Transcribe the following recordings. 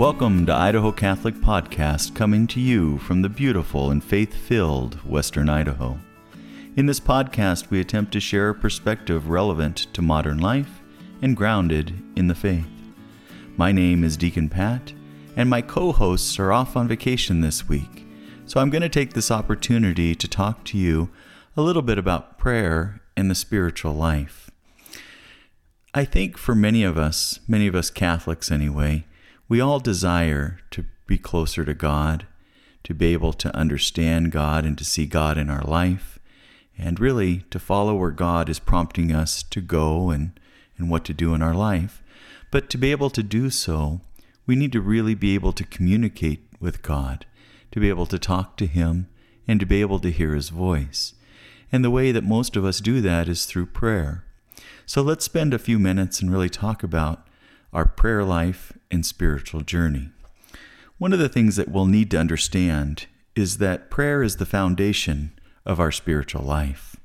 Welcome to Idaho Catholic Podcast, coming to you from the beautiful and faith filled Western Idaho. In this podcast, we attempt to share a perspective relevant to modern life and grounded in the faith. My name is Deacon Pat, and my co hosts are off on vacation this week, so I'm going to take this opportunity to talk to you a little bit about prayer and the spiritual life. I think for many of us, many of us Catholics anyway, we all desire to be closer to God, to be able to understand God and to see God in our life, and really to follow where God is prompting us to go and, and what to do in our life. But to be able to do so, we need to really be able to communicate with God, to be able to talk to Him, and to be able to hear His voice. And the way that most of us do that is through prayer. So let's spend a few minutes and really talk about our prayer life and spiritual journey. One of the things that we'll need to understand is that prayer is the foundation of our spiritual life.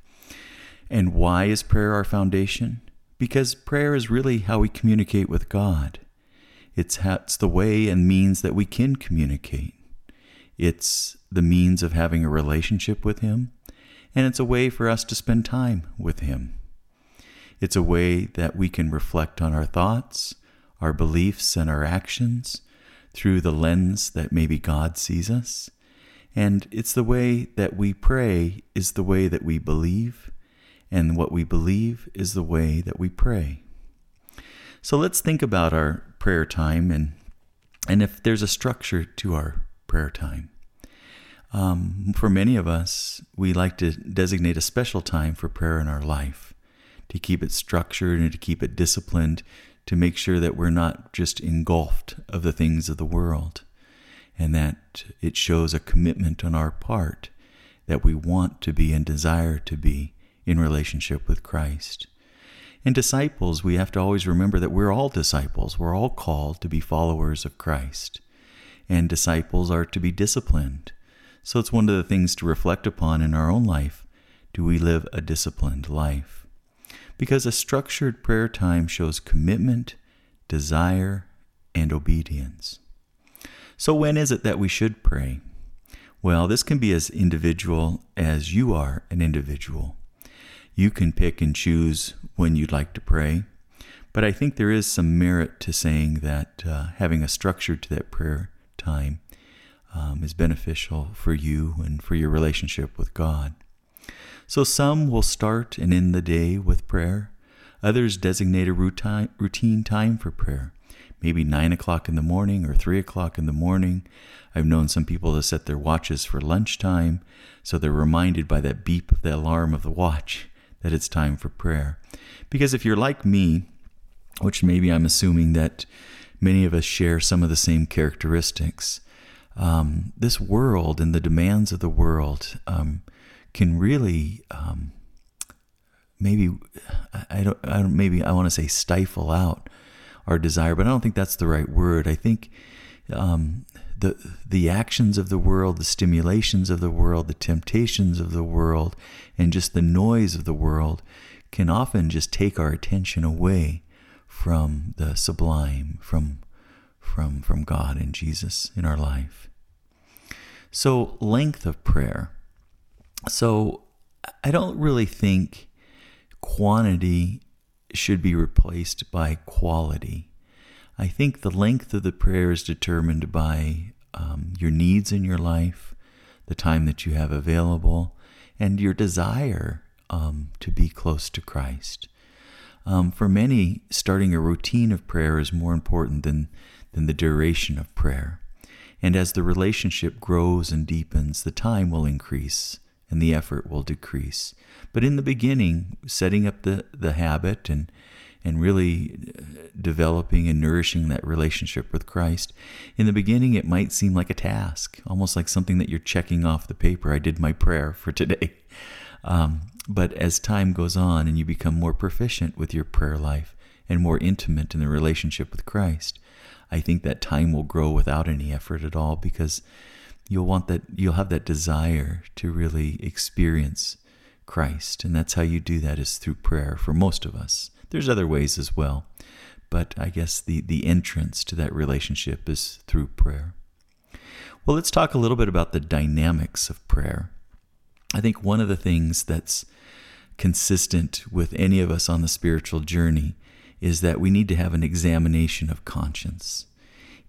And why is prayer our foundation? Because prayer is really how we communicate with God. It's, it's the way and means that we can communicate. It's the means of having a relationship with Him, and it's a way for us to spend time with Him. It's a way that we can reflect on our thoughts, our beliefs and our actions through the lens that maybe God sees us. And it's the way that we pray is the way that we believe, and what we believe is the way that we pray. So let's think about our prayer time and and if there's a structure to our prayer time. Um, for many of us, we like to designate a special time for prayer in our life to keep it structured and to keep it disciplined, to make sure that we're not just engulfed of the things of the world and that it shows a commitment on our part that we want to be and desire to be in relationship with Christ. And disciples, we have to always remember that we're all disciples. We're all called to be followers of Christ. And disciples are to be disciplined. So it's one of the things to reflect upon in our own life. Do we live a disciplined life? Because a structured prayer time shows commitment, desire, and obedience. So, when is it that we should pray? Well, this can be as individual as you are an individual. You can pick and choose when you'd like to pray, but I think there is some merit to saying that uh, having a structure to that prayer time um, is beneficial for you and for your relationship with God. So some will start and end the day with prayer. Others designate a routine time for prayer, maybe 9 o'clock in the morning or 3 o'clock in the morning. I've known some people to set their watches for lunchtime, so they're reminded by that beep of the alarm of the watch that it's time for prayer. Because if you're like me, which maybe I'm assuming that many of us share some of the same characteristics, um, this world and the demands of the world um, can really um, maybe I don't, I don't maybe I want to say stifle out our desire, but I don't think that's the right word. I think um, the the actions of the world, the stimulations of the world, the temptations of the world, and just the noise of the world can often just take our attention away from the sublime, from from from God and Jesus in our life. So length of prayer. So I don't really think quantity should be replaced by quality. I think the length of the prayer is determined by um, your needs in your life, the time that you have available, and your desire um, to be close to Christ. Um, for many, starting a routine of prayer is more important than, than the duration of prayer. And as the relationship grows and deepens, the time will increase and the effort will decrease. But in the beginning, setting up the, the habit and and really uh, developing and nourishing that relationship with Christ. In the beginning, it might seem like a task, almost like something that you're checking off the paper. I did my prayer for today. Um, but as time goes on and you become more proficient with your prayer life and more intimate in the relationship with Christ, I think that time will grow without any effort at all because you'll want that you'll have that desire to really experience Christ and that's how you do that is through prayer for most of us there's other ways as well but I guess the, the entrance to that relationship is through prayer. Well, let's talk a little bit about the dynamics of prayer. I think one of the things that's consistent with any of us on the spiritual journey is that we need to have an examination of conscience.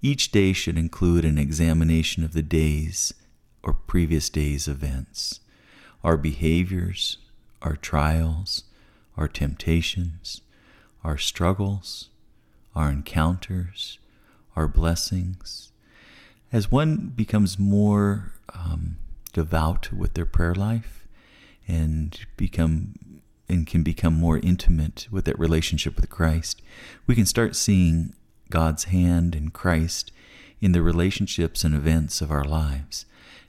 Each day should include an examination of the day's or previous day's events, our behaviors, our trials, our temptations, our struggles, our encounters, our blessings. As one becomes more um, devout with their prayer life and become and can become more intimate with that relationship with Christ, we can start seeing God's hand in Christ in the relationships and events of our lives,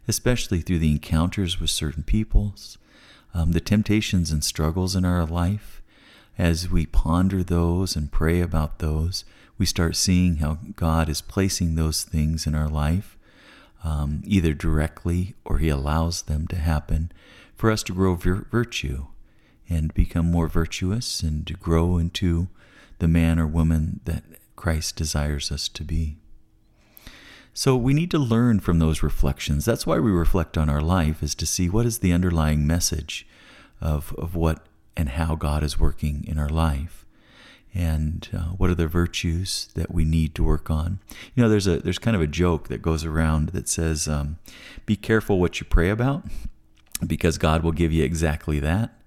especially through the encounters with certain peoples, um, the temptations and struggles in our life. As we ponder those and pray about those, we start seeing how God is placing those things in our life, um, either directly or He allows them to happen for us to grow vir- virtue and become more virtuous and to grow into the man or woman that Christ desires us to be. So we need to learn from those reflections. That's why we reflect on our life, is to see what is the underlying message of, of what and how God is working in our life. And uh, what are the virtues that we need to work on? You know, there's a there's kind of a joke that goes around that says, um, "Be careful what you pray about, because God will give you exactly that."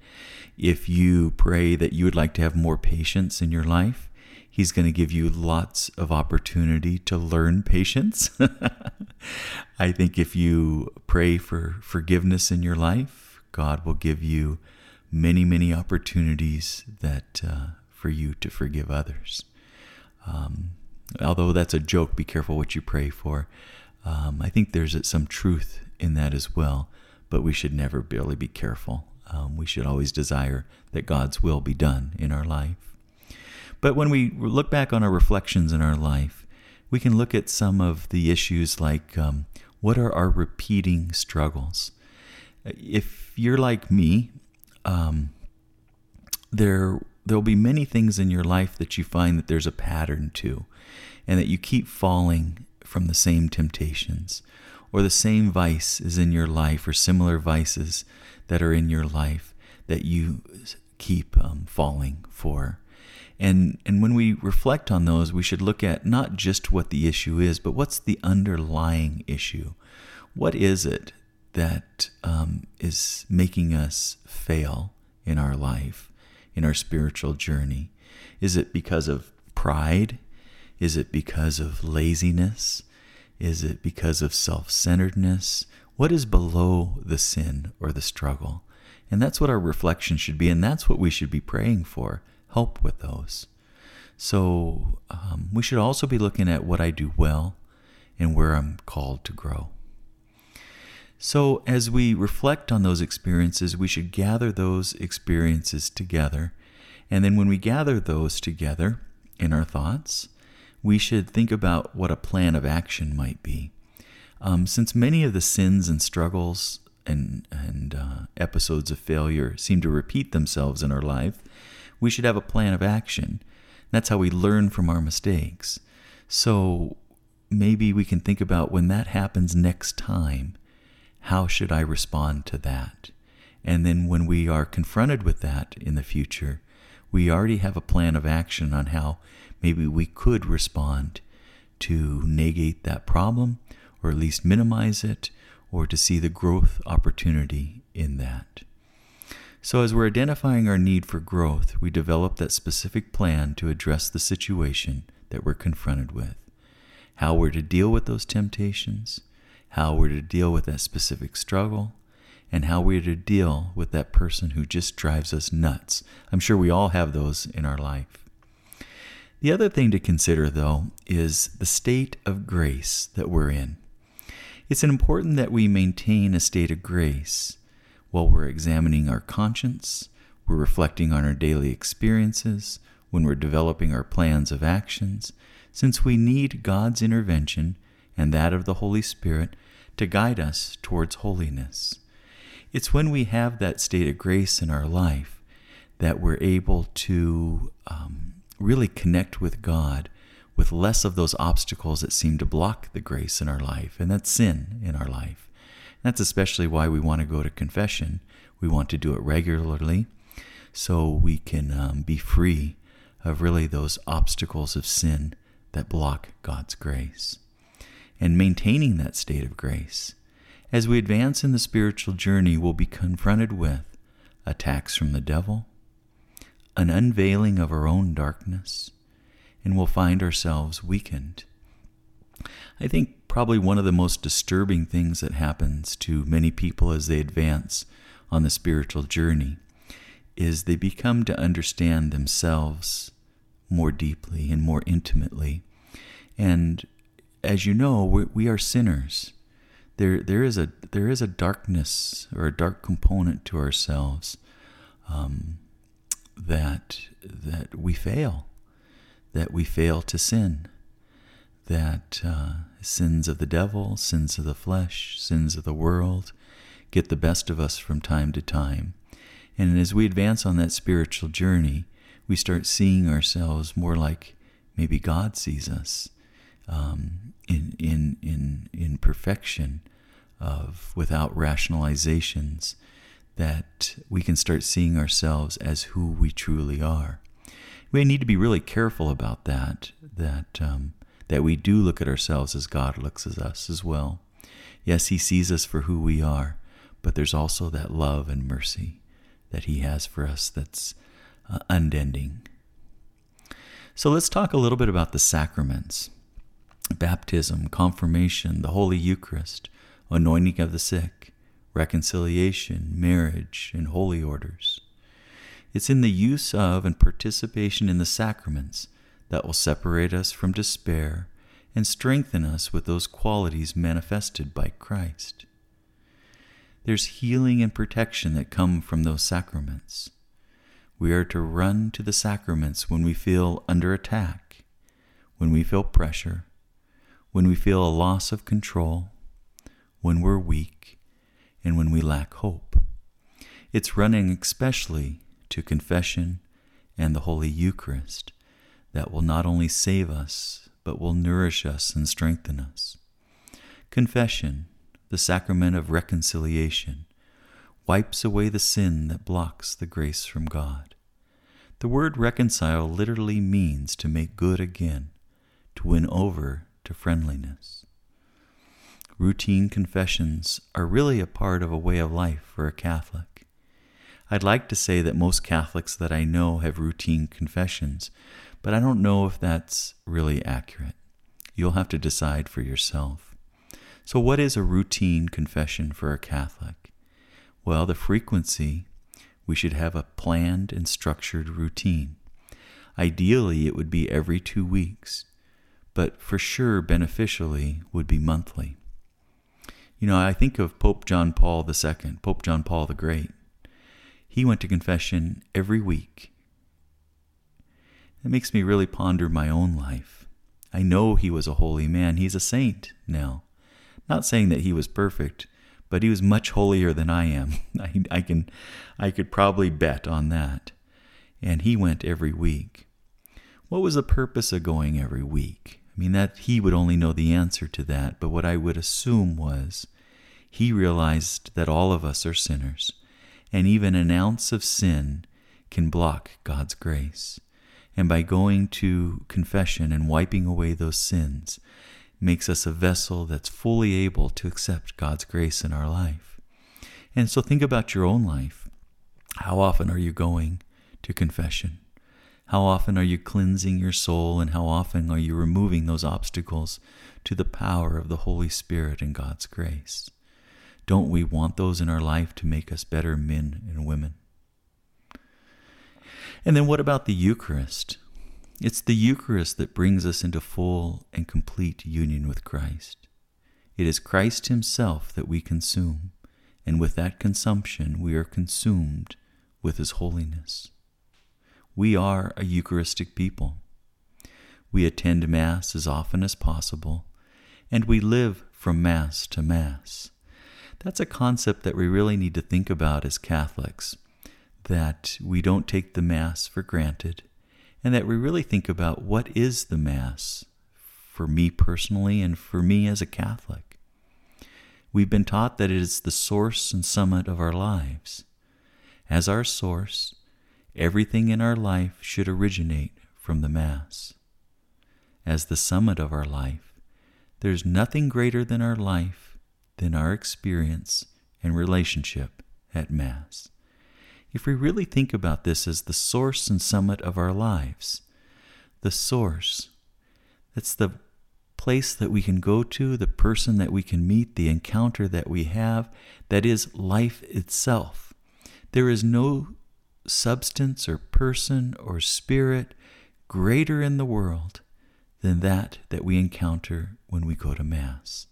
If you pray that you would like to have more patience in your life, He's going to give you lots of opportunity to learn patience. I think if you pray for forgiveness in your life, God will give you many, many opportunities that uh, for you to forgive others. Um, although that's a joke, be careful what you pray for. Um, I think there's some truth in that as well, but we should never really be careful. Um, we should always desire that God's will be done in our life. But when we look back on our reflections in our life, we can look at some of the issues like um, what are our repeating struggles? If you're like me, um, there there'll be many things in your life that you find that there's a pattern to, and that you keep falling from the same temptations, or the same vice is in your life, or similar vices that are in your life that you keep um, falling for. And, and when we reflect on those, we should look at not just what the issue is, but what's the underlying issue. What is it that um, is making us fail in our life, in our spiritual journey? Is it because of pride? Is it because of laziness? Is it because of self centeredness? What is below the sin or the struggle? And that's what our reflection should be, and that's what we should be praying for help with those. So um, we should also be looking at what I do well and where I'm called to grow. So, as we reflect on those experiences, we should gather those experiences together. And then, when we gather those together in our thoughts, we should think about what a plan of action might be. Um, since many of the sins and struggles and, and uh, episodes of failure seem to repeat themselves in our life, we should have a plan of action. That's how we learn from our mistakes. So maybe we can think about when that happens next time, how should I respond to that? And then when we are confronted with that in the future, we already have a plan of action on how maybe we could respond to negate that problem or at least minimize it, or to see the growth opportunity in that. So, as we're identifying our need for growth, we develop that specific plan to address the situation that we're confronted with. How we're to deal with those temptations, how we're to deal with that specific struggle, and how we're to deal with that person who just drives us nuts. I'm sure we all have those in our life. The other thing to consider, though, is the state of grace that we're in. It's important that we maintain a state of grace while we're examining our conscience, we're reflecting on our daily experiences, when we're developing our plans of actions, since we need God's intervention and that of the Holy Spirit to guide us towards holiness. It's when we have that state of grace in our life that we're able to um, really connect with God with less of those obstacles that seem to block the grace in our life, and that's sin in our life. That's especially why we want to go to confession. We want to do it regularly so we can um, be free of really those obstacles of sin that block God's grace. And maintaining that state of grace. As we advance in the spiritual journey, we'll be confronted with attacks from the devil, an unveiling of our own darkness, and we'll find ourselves weakened. I think probably one of the most disturbing things that happens to many people as they advance on the spiritual journey is they become to understand themselves more deeply and more intimately. And as you know, we, we are sinners. There, there is a there is a darkness or a dark component to ourselves um, that that we fail, that we fail to sin, that uh, sins of the devil, sins of the flesh, sins of the world get the best of us from time to time. And as we advance on that spiritual journey, we start seeing ourselves more like maybe God sees us um, in, in, in, in perfection of without rationalizations that we can start seeing ourselves as who we truly are. We need to be really careful about that, that, um, that we do look at ourselves as God looks at us as well. Yes, He sees us for who we are, but there's also that love and mercy that He has for us that's uh, unending. So let's talk a little bit about the sacraments baptism, confirmation, the Holy Eucharist, anointing of the sick, reconciliation, marriage, and holy orders. It's in the use of and participation in the sacraments that will separate us from despair and strengthen us with those qualities manifested by Christ. There's healing and protection that come from those sacraments. We are to run to the sacraments when we feel under attack, when we feel pressure, when we feel a loss of control, when we're weak, and when we lack hope. It's running especially to confession and the Holy Eucharist that will not only save us, but will nourish us and strengthen us. Confession, the sacrament of reconciliation, wipes away the sin that blocks the grace from God. The word reconcile literally means to make good again, to win over to friendliness. Routine confessions are really a part of a way of life for a Catholic. I'd like to say that most Catholics that I know have routine confessions, but I don't know if that's really accurate. You'll have to decide for yourself. So, what is a routine confession for a Catholic? Well, the frequency, we should have a planned and structured routine. Ideally, it would be every two weeks, but for sure, beneficially, would be monthly. You know, I think of Pope John Paul II, Pope John Paul the Great. He went to confession every week. That makes me really ponder my own life. I know he was a holy man. He's a saint now. Not saying that he was perfect, but he was much holier than I am. I, I can, I could probably bet on that. And he went every week. What was the purpose of going every week? I mean, that he would only know the answer to that. But what I would assume was he realized that all of us are sinners, and even an ounce of sin can block God's grace. And by going to confession and wiping away those sins, makes us a vessel that's fully able to accept God's grace in our life. And so think about your own life. How often are you going to confession? How often are you cleansing your soul, and how often are you removing those obstacles to the power of the Holy Spirit and God's grace? Don't we want those in our life to make us better men and women? And then what about the Eucharist? It's the Eucharist that brings us into full and complete union with Christ. It is Christ Himself that we consume, and with that consumption we are consumed with His holiness. We are a Eucharistic people. We attend Mass as often as possible, and we live from Mass to Mass. That's a concept that we really need to think about as Catholics, that we don't take the Mass for granted and that we really think about what is the Mass for me personally and for me as a Catholic. We've been taught that it is the source and summit of our lives. As our source, everything in our life should originate from the Mass. As the summit of our life, there's nothing greater than our life than our experience and relationship at Mass. If we really think about this as the source and summit of our lives, the source, that's the place that we can go to, the person that we can meet, the encounter that we have, that is life itself. There is no substance or person or spirit greater in the world than that that we encounter when we go to Mass.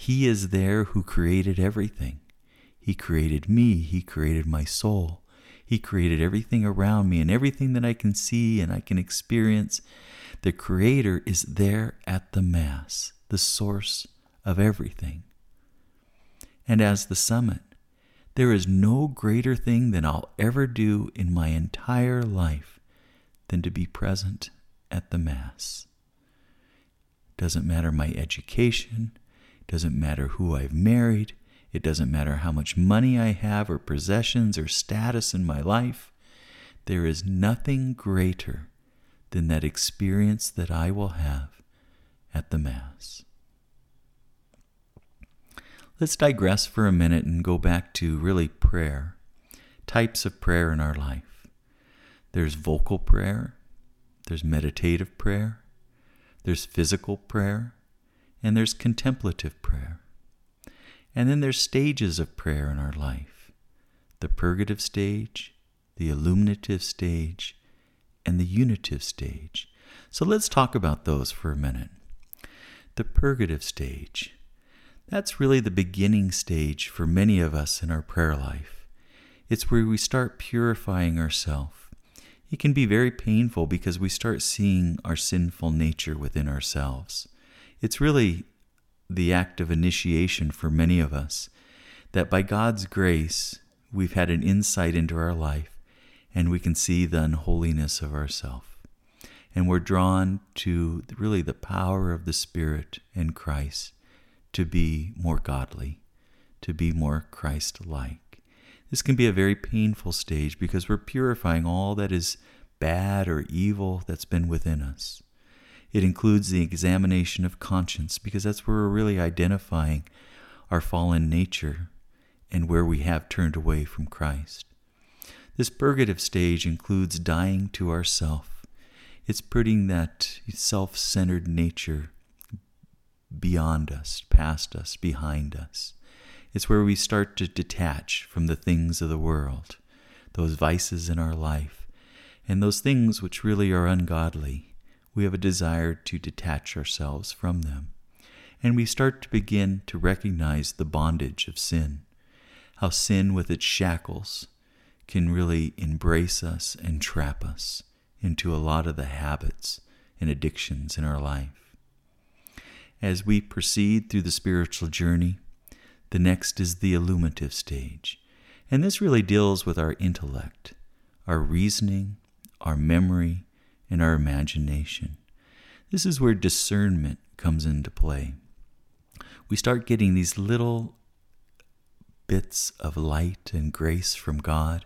He is there who created everything. He created me, He created my soul, He created everything around me and everything that I can see and I can experience. The Creator is there at the Mass, the source of everything. And as the summit, there is no greater thing than I'll ever do in my entire life than to be present at the Mass. Doesn't matter my education, doesn't matter who I've married, it doesn't matter how much money I have or possessions or status in my life. There is nothing greater than that experience that I will have at the Mass. Let's digress for a minute and go back to really prayer, types of prayer in our life. There's vocal prayer, there's meditative prayer, there's physical prayer, and there's contemplative prayer. And then there's stages of prayer in our life the purgative stage, the illuminative stage, and the unitive stage. So let's talk about those for a minute. The purgative stage. That's really the beginning stage for many of us in our prayer life. It's where we start purifying ourselves. It can be very painful because we start seeing our sinful nature within ourselves. It's really the act of initiation for many of us, that by God's grace, we've had an insight into our life and we can see the unholiness of ourself. And we're drawn to really the power of the Spirit and Christ to be more godly, to be more Christ like. This can be a very painful stage because we're purifying all that is bad or evil that's been within us. It includes the examination of conscience because that's where we're really identifying our fallen nature and where we have turned away from Christ. This purgative stage includes dying to ourself. It's putting that self centered nature beyond us, past us, behind us. It's where we start to detach from the things of the world, those vices in our life, and those things which really are ungodly we have a desire to detach ourselves from them. And we start to begin to recognize the bondage of sin, how sin with its shackles can really embrace us and trap us into a lot of the habits and addictions in our life. As we proceed through the spiritual journey, the next is the illuminative stage. And this really deals with our intellect, our reasoning, our memory, and our imagination. This is where discernment comes into play. We start getting these little bits of light and grace from God,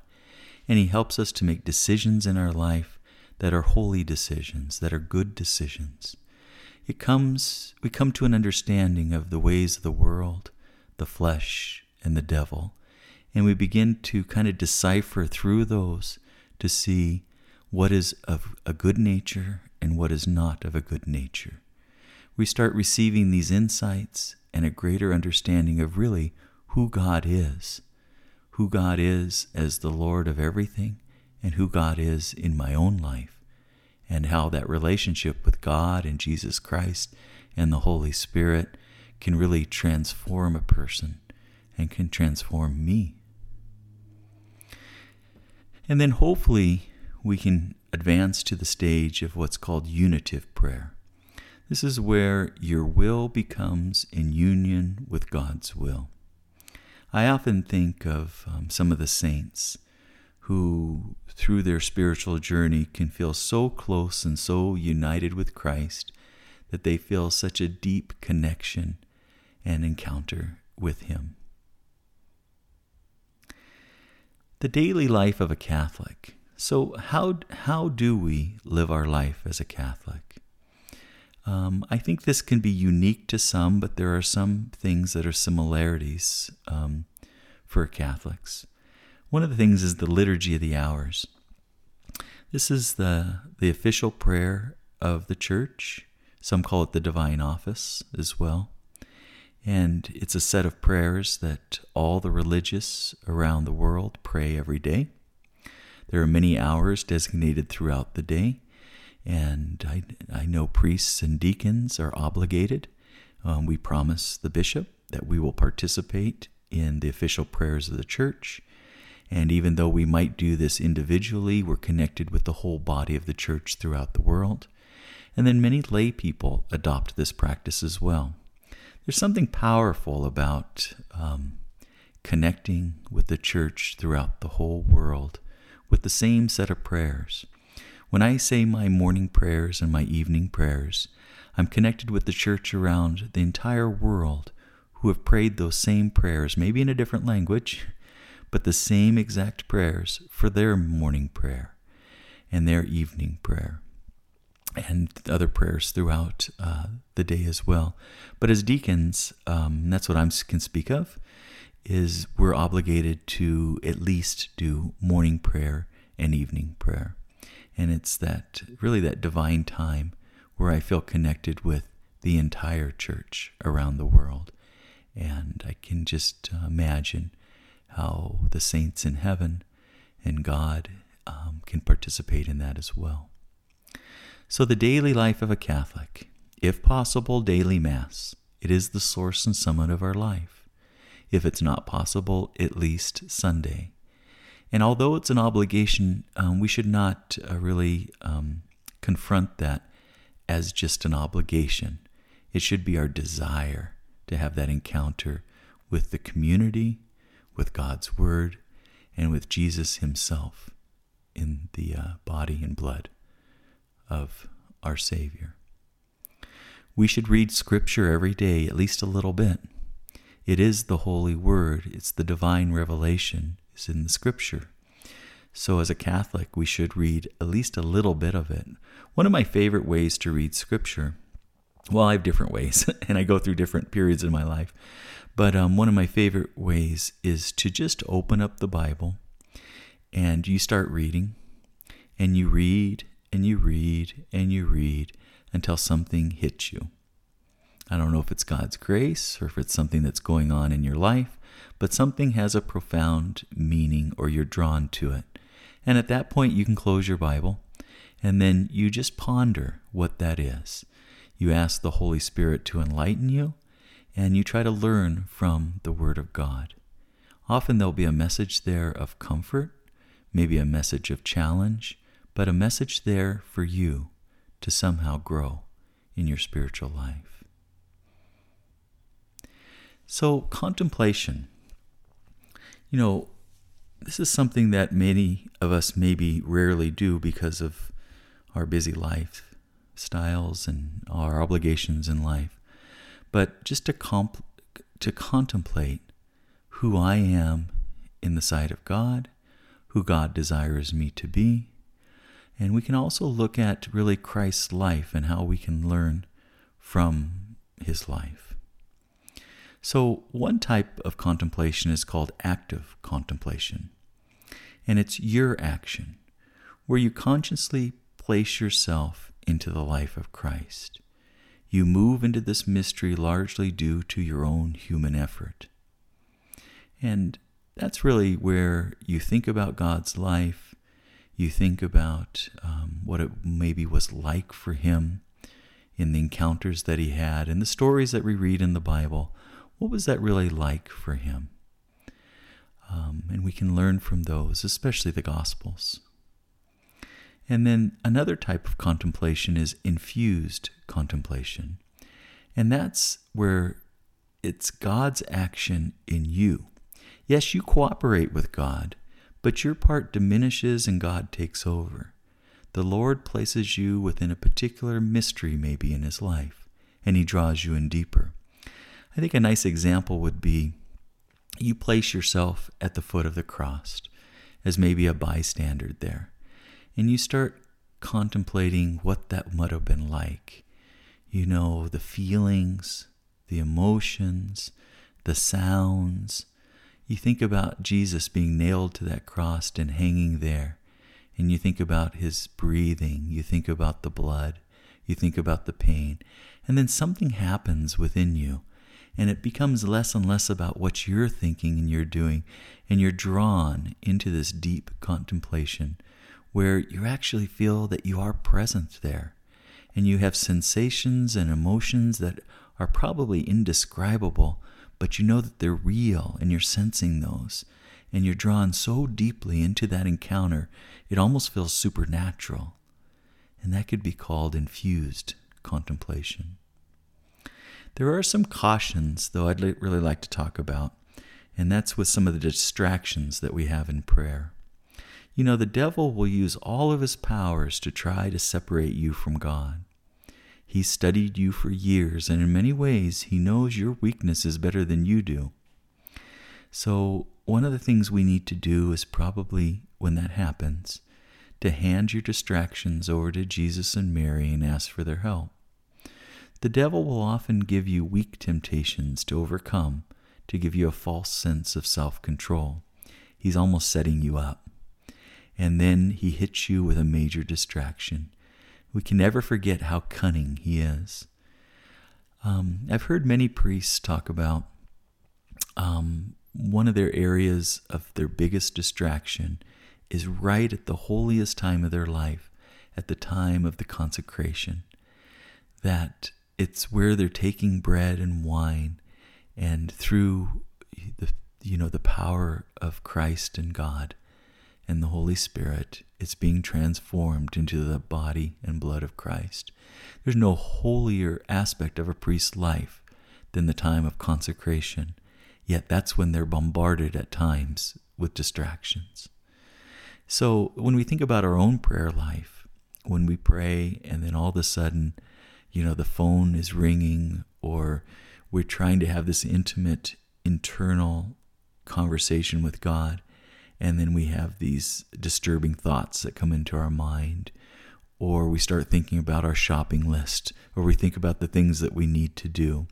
and He helps us to make decisions in our life that are holy decisions, that are good decisions. It comes, we come to an understanding of the ways of the world, the flesh, and the devil, and we begin to kind of decipher through those to see what is of a good nature and what is not of a good nature. We start receiving these insights and a greater understanding of really who God is, who God is as the Lord of everything, and who God is in my own life, and how that relationship with God and Jesus Christ and the Holy Spirit can really transform a person and can transform me. And then hopefully we can advance to the stage of what's called unitive prayer. This is where your will becomes in union with God's will. I often think of um, some of the saints who, through their spiritual journey, can feel so close and so united with Christ that they feel such a deep connection and encounter with Him. The daily life of a Catholic. So, how, how do we live our life as a Catholic? Um, I think this can be unique to some, but there are some things that are similarities um, for Catholics. One of the things is the Liturgy of the Hours. This is the, the official prayer of the Church. Some call it the Divine Office as well. And it's a set of prayers that all the religious around the world pray every day. There are many hours designated throughout the day, and I, I know priests and deacons are obligated. Um, we promise the bishop that we will participate in the official prayers of the church. And even though we might do this individually, we're connected with the whole body of the church throughout the world. And then many lay people adopt this practice as well. There's something powerful about um, connecting with the church throughout the whole world with the same set of prayers. When I say my morning prayers and my evening prayers, I'm connected with the church around the entire world who have prayed those same prayers, maybe in a different language, but the same exact prayers for their morning prayer and their evening prayer and other prayers throughout uh, the day as well. But as deacons, um, that's what I can speak of, is we're obligated to at least do morning prayer and evening prayer. And it's that really that divine time where I feel connected with the entire church around the world. And I can just uh, imagine how the saints in heaven and God um, can participate in that as well. So, the daily life of a Catholic, if possible, daily Mass, it is the source and summit of our life. If it's not possible, at least Sunday. And although it's an obligation, um, we should not uh, really um, confront that as just an obligation. It should be our desire to have that encounter with the community, with God's Word, and with Jesus Himself in the uh, body and blood of our Savior. We should read Scripture every day, at least a little bit. It is the Holy Word, it's the divine revelation, is in the Scripture. So, as a Catholic, we should read at least a little bit of it. One of my favorite ways to read Scripture, well, I have different ways, and I go through different periods in my life, but um, one of my favorite ways is to just open up the Bible and you start reading, and you read and you read and you read until something hits you. I don't know if it's God's grace or if it's something that's going on in your life, but something has a profound meaning or you're drawn to it. And at that point, you can close your Bible and then you just ponder what that is. You ask the Holy Spirit to enlighten you and you try to learn from the Word of God. Often there'll be a message there of comfort, maybe a message of challenge, but a message there for you to somehow grow in your spiritual life. So, contemplation. You know, this is something that many of us maybe rarely do because of our busy life styles and our obligations in life. But just to, comp- to contemplate who I am in the sight of God, who God desires me to be, and we can also look at really Christ's life and how we can learn from his life. So, one type of contemplation is called active contemplation. And it's your action, where you consciously place yourself into the life of Christ. You move into this mystery largely due to your own human effort. And that's really where you think about God's life you think about um, what it maybe was like for him in the encounters that he had and the stories that we read in the Bible. What was that really like for him? Um, and we can learn from those, especially the Gospels. And then another type of contemplation is infused contemplation. And that's where it's God's action in you. Yes, you cooperate with God, but your part diminishes and God takes over. The Lord places you within a particular mystery, maybe in His life, and He draws you in deeper. I think a nice example would be you place yourself at the foot of the cross as maybe a bystander there, and you start contemplating what that might have been like. You know, the feelings, the emotions, the sounds. You think about Jesus being nailed to that cross and hanging there, and you think about his breathing, you think about the blood, you think about the pain, and then something happens within you and it becomes less and less about what you're thinking and you're doing, and you're drawn into this deep contemplation where you actually feel that you are present there, and you have sensations and emotions that are probably indescribable, but you know that they're real and you're sensing those, and you're drawn so deeply into that encounter, it almost feels supernatural. And that could be called infused contemplation. There are some cautions, though, I'd li- really like to talk about, and that's with some of the distractions that we have in prayer. You know, the devil will use all of his powers to try to separate you from God. He's studied you for years, and in many ways, he knows your weaknesses better than you do. So, one of the things we need to do is probably, when that happens, to hand your distractions over to Jesus and Mary and ask for their help. The devil will often give you weak temptations to overcome to give you a false sense of self control. He's almost setting you up. And then he hits you with a major distraction. We can never forget how cunning he is. Um, I've heard many priests talk about um, one of their areas of their biggest distraction is right at the holiest time of their life, at the time of the consecration. That it's where they're taking bread and wine and through the you know the power of Christ and God and the Holy Spirit it's being transformed into the body and blood of Christ. There's no holier aspect of a priest's life than the time of consecration yet that's when they're bombarded at times with distractions. So when we think about our own prayer life when we pray and then all of a sudden you know, the phone is ringing or we're trying to have this intimate internal conversation with God. And then we have these disturbing thoughts that come into our mind, or we start thinking about our shopping list, or we think about the things that we need to do.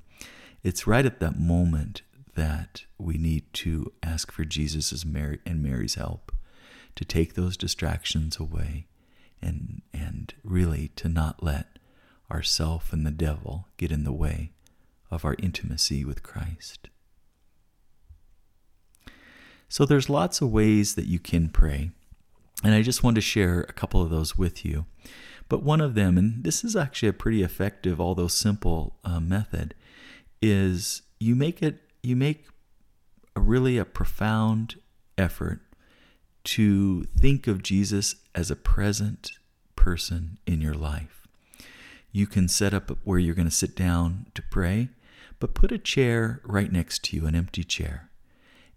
It's right at that moment that we need to ask for Jesus' Mary and Mary's help to take those distractions away and and really to not let ourself and the devil get in the way of our intimacy with Christ. So there's lots of ways that you can pray. And I just want to share a couple of those with you. But one of them, and this is actually a pretty effective, although simple uh, method, is you make it you make a really a profound effort to think of Jesus as a present person in your life. You can set up where you're going to sit down to pray, but put a chair right next to you, an empty chair,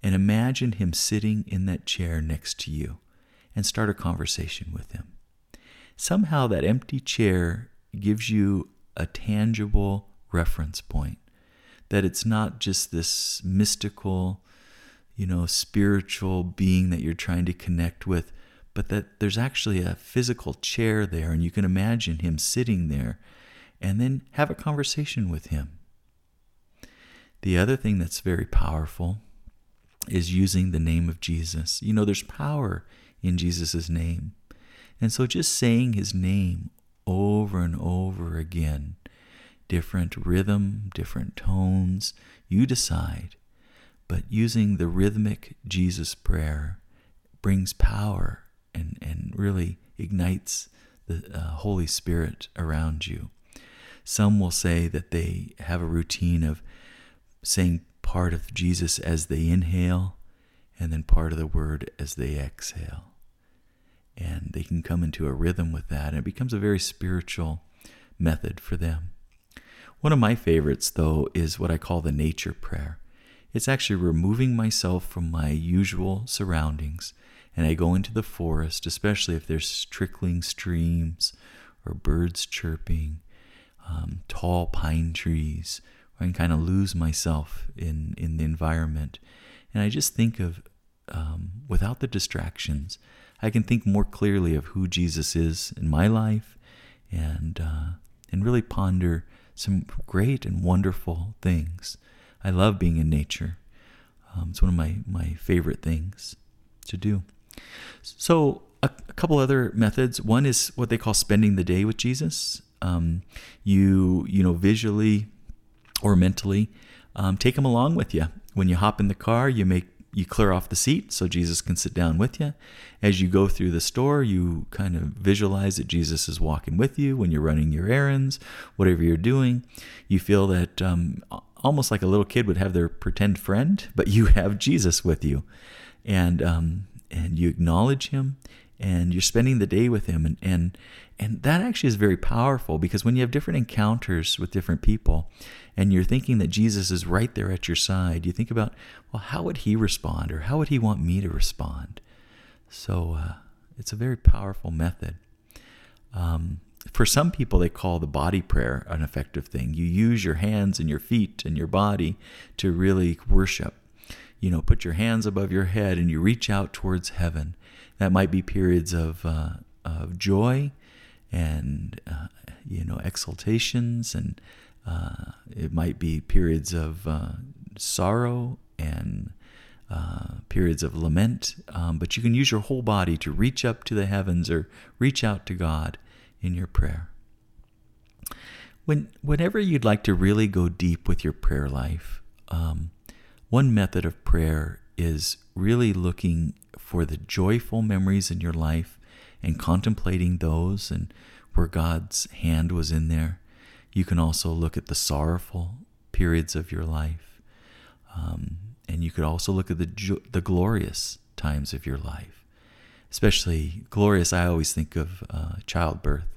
and imagine him sitting in that chair next to you and start a conversation with him. Somehow that empty chair gives you a tangible reference point that it's not just this mystical, you know, spiritual being that you're trying to connect with, but that there's actually a physical chair there, and you can imagine him sitting there and then have a conversation with him. The other thing that's very powerful is using the name of Jesus. You know, there's power in Jesus' name. And so just saying his name over and over again, different rhythm, different tones, you decide. But using the rhythmic Jesus prayer brings power and, and really ignites the uh, Holy Spirit around you. Some will say that they have a routine of saying part of Jesus as they inhale and then part of the word as they exhale. And they can come into a rhythm with that, and it becomes a very spiritual method for them. One of my favorites, though, is what I call the nature prayer. It's actually removing myself from my usual surroundings and I go into the forest, especially if there's trickling streams or birds chirping, um, tall pine trees, I can kind of lose myself in, in the environment. And I just think of, um, without the distractions, I can think more clearly of who Jesus is in my life and, uh, and really ponder some great and wonderful things. I love being in nature. Um, it's one of my, my favorite things to do. So, a, a, couple other methods. One is what they call spending the day with Jesus. Um, you, you know, visually or mentally, um, take him along with you. When you hop in the car, you make you clear off the seat so Jesus can sit down with you. As you go through the store, you kind of visualize that Jesus is walking with you when you're running your errands, whatever you're doing. You feel that um, almost like a little kid would have their pretend friend, but you have Jesus with you, and um, and you acknowledge Him, and you're spending the day with Him, and and and that actually is very powerful because when you have different encounters with different people, and you're thinking that Jesus is right there at your side, you think about, well, how would He respond, or how would He want me to respond? So uh, it's a very powerful method. Um, for some people, they call the body prayer an effective thing. You use your hands and your feet and your body to really worship. You know, put your hands above your head and you reach out towards heaven. That might be periods of, uh, of joy and, uh, you know, exaltations, and uh, it might be periods of uh, sorrow and uh, periods of lament. Um, but you can use your whole body to reach up to the heavens or reach out to God in your prayer. When, whenever you'd like to really go deep with your prayer life, um, one method of prayer is really looking for the joyful memories in your life and contemplating those and where God's hand was in there. You can also look at the sorrowful periods of your life. Um, and you could also look at the, jo- the glorious times of your life. Especially glorious, I always think of uh, childbirth.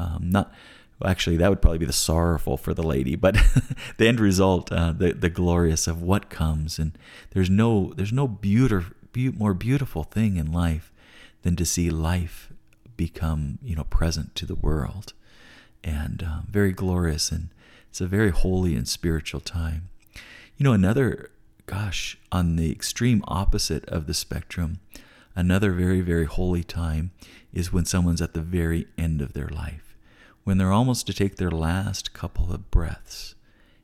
Um, not well, actually, that would probably be the sorrowful for the lady, but the end result, uh, the the glorious of what comes, and there's no there's no beautiful, be- more beautiful thing in life than to see life become you know present to the world, and uh, very glorious, and it's a very holy and spiritual time. You know, another gosh, on the extreme opposite of the spectrum, another very very holy time is when someone's at the very end of their life, when they're almost to take their last couple of breaths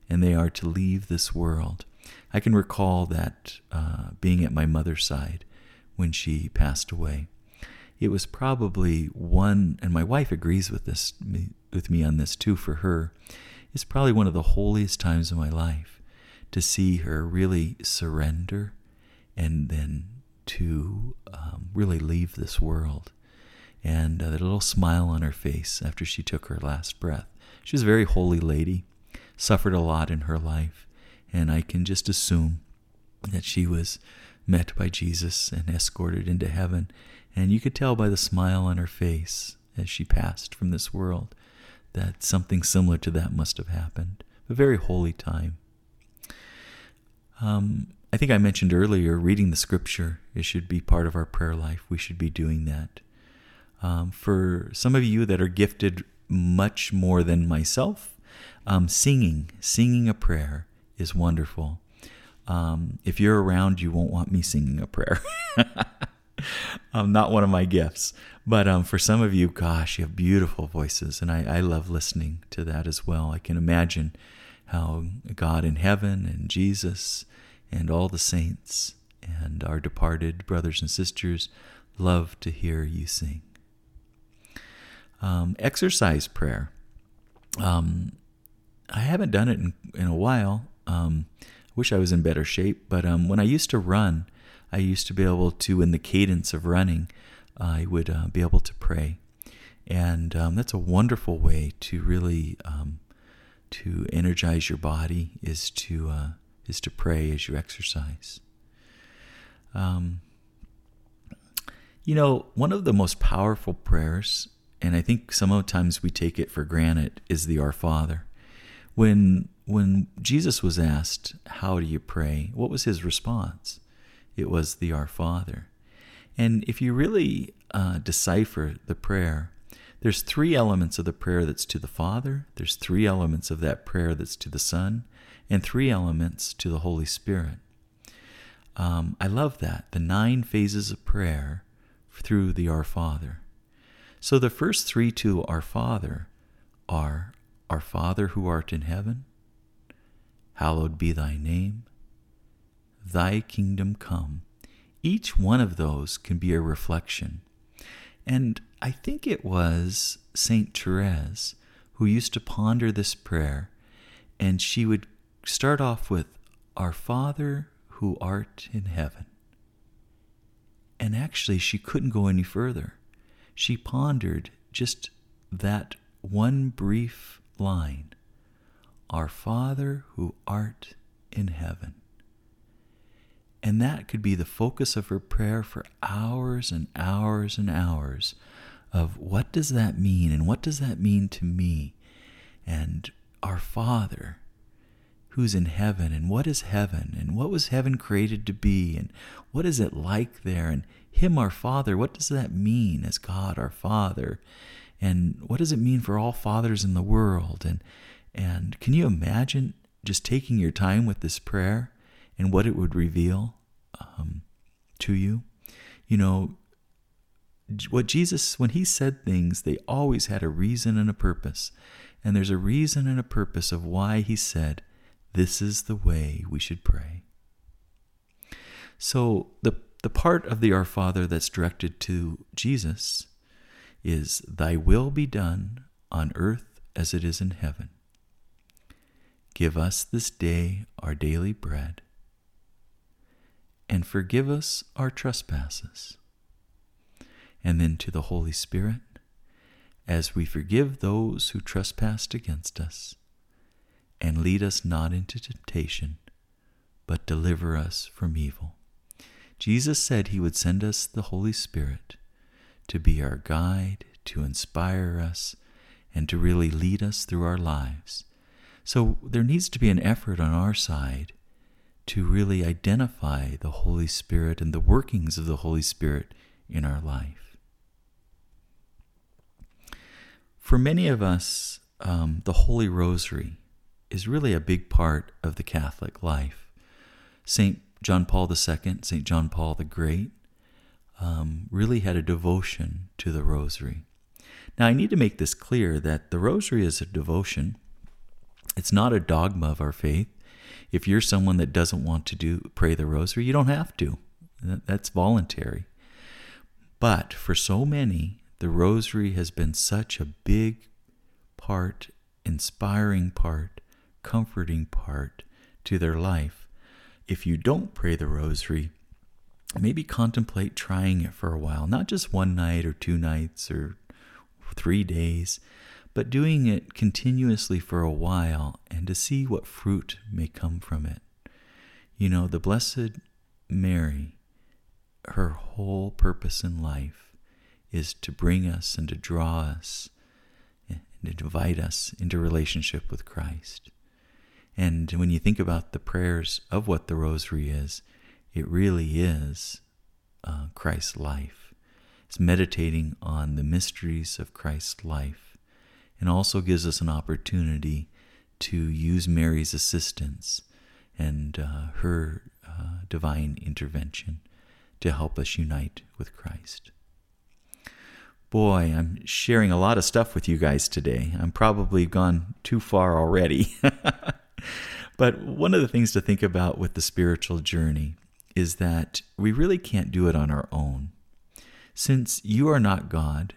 and they are to leave this world. I can recall that uh, being at my mother's side when she passed away. It was probably one, and my wife agrees with this with me on this too. For her, it's probably one of the holiest times of my life to see her really surrender, and then to um, really leave this world and uh, the little smile on her face after she took her last breath. She was a very holy lady, suffered a lot in her life, and I can just assume that she was met by Jesus and escorted into heaven. And you could tell by the smile on her face as she passed from this world that something similar to that must have happened. A very holy time. Um, I think I mentioned earlier reading the scripture. It should be part of our prayer life. We should be doing that. Um, for some of you that are gifted much more than myself, um, singing, singing a prayer is wonderful. Um, if you're around, you won't want me singing a prayer. um, not one of my gifts. But um, for some of you, gosh, you have beautiful voices, and I, I love listening to that as well. I can imagine how God in heaven and Jesus and all the saints and our departed brothers and sisters love to hear you sing. Um, exercise prayer. Um, I haven't done it in, in a while. Um, I wish I was in better shape, but um, when I used to run, I used to be able to, in the cadence of running, I would uh, be able to pray, and um, that's a wonderful way to really um, to energize your body. Is to uh, is to pray as you exercise. Um, you know, one of the most powerful prayers and I think sometimes we take it for granted, is the Our Father. When when Jesus was asked, "How do you pray?" what was his response? It was the Our Father. And if you really uh, decipher the prayer, there's three elements of the prayer that's to the Father, there's three elements of that prayer that's to the Son, and three elements to the Holy Spirit. Um, I love that, the nine phases of prayer through the Our Father. So the first three to Our Father are Our Father who art in heaven, hallowed be thy name, thy kingdom come. Each one of those can be a reflection. And I think it was Saint Therese who used to ponder this prayer, and she would start off with, Our Father who art in heaven. And actually, she couldn't go any further. She pondered just that one brief line Our Father who art in heaven. And that could be the focus of her prayer for hours and hours and hours of what does that mean and what does that mean to me? And our Father who's in heaven and what is heaven and what was heaven created to be and what is it like there and him our father. What does that mean as god our father? And what does it mean for all fathers in the world? And and can you imagine just taking your time with this prayer and what it would reveal um, to you? You know what jesus when he said things they always had a reason and a purpose. And there's a reason and a purpose of why he said this is the way we should pray. So, the, the part of the Our Father that's directed to Jesus is, Thy will be done on earth as it is in heaven. Give us this day our daily bread, and forgive us our trespasses. And then to the Holy Spirit, as we forgive those who trespassed against us and lead us not into temptation, but deliver us from evil. Jesus said he would send us the Holy Spirit to be our guide, to inspire us, and to really lead us through our lives. So there needs to be an effort on our side to really identify the Holy Spirit and the workings of the Holy Spirit in our life. For many of us, um, the Holy Rosary is really a big part of the Catholic life. St. John Paul II, St. John Paul the Great, um, really had a devotion to the Rosary. Now, I need to make this clear that the Rosary is a devotion. It's not a dogma of our faith. If you're someone that doesn't want to do pray the Rosary, you don't have to. That's voluntary. But for so many, the Rosary has been such a big part, inspiring part comforting part to their life. If you don't pray the rosary, maybe contemplate trying it for a while, not just one night or two nights or three days, but doing it continuously for a while and to see what fruit may come from it. You know, the Blessed Mary, her whole purpose in life is to bring us and to draw us and to invite us into relationship with Christ. And when you think about the prayers of what the rosary is, it really is uh, Christ's life. It's meditating on the mysteries of Christ's life and also gives us an opportunity to use Mary's assistance and uh, her uh, divine intervention to help us unite with Christ. Boy, I'm sharing a lot of stuff with you guys today. I'm probably gone too far already. but one of the things to think about with the spiritual journey is that we really can't do it on our own. Since you are not God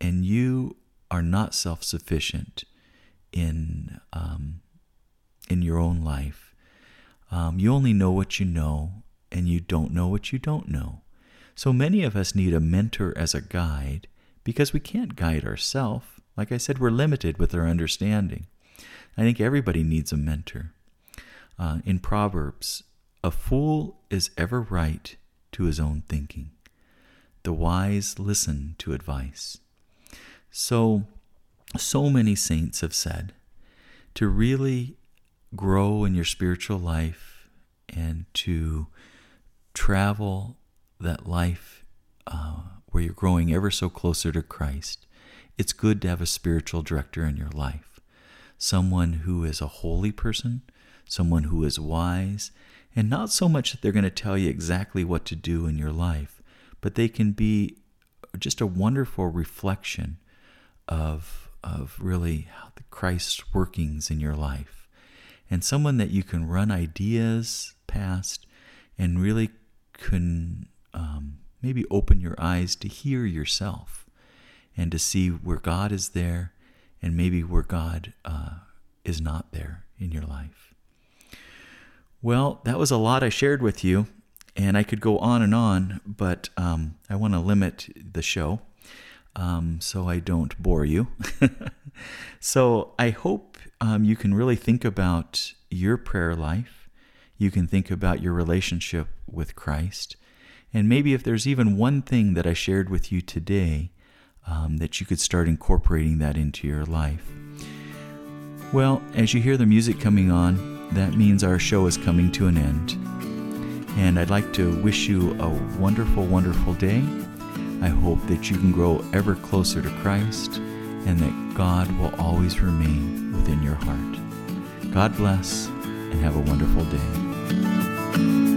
and you are not self sufficient in, um, in your own life, um, you only know what you know and you don't know what you don't know. So many of us need a mentor as a guide because we can't guide ourselves. Like I said, we're limited with our understanding. I think everybody needs a mentor. Uh, in Proverbs, a fool is ever right to his own thinking. The wise listen to advice. So, so many saints have said to really grow in your spiritual life and to travel that life uh, where you're growing ever so closer to Christ, it's good to have a spiritual director in your life. Someone who is a holy person, someone who is wise, and not so much that they're going to tell you exactly what to do in your life, but they can be just a wonderful reflection of, of really the Christ's workings in your life. And someone that you can run ideas past and really can um, maybe open your eyes to hear yourself and to see where God is there and maybe where God uh, is not there in your life. Well, that was a lot I shared with you, and I could go on and on, but um, I want to limit the show um, so I don't bore you. so I hope um, you can really think about your prayer life. You can think about your relationship with Christ. And maybe if there's even one thing that I shared with you today, um, that you could start incorporating that into your life. Well, as you hear the music coming on, that means our show is coming to an end. And I'd like to wish you a wonderful, wonderful day. I hope that you can grow ever closer to Christ and that God will always remain within your heart. God bless and have a wonderful day.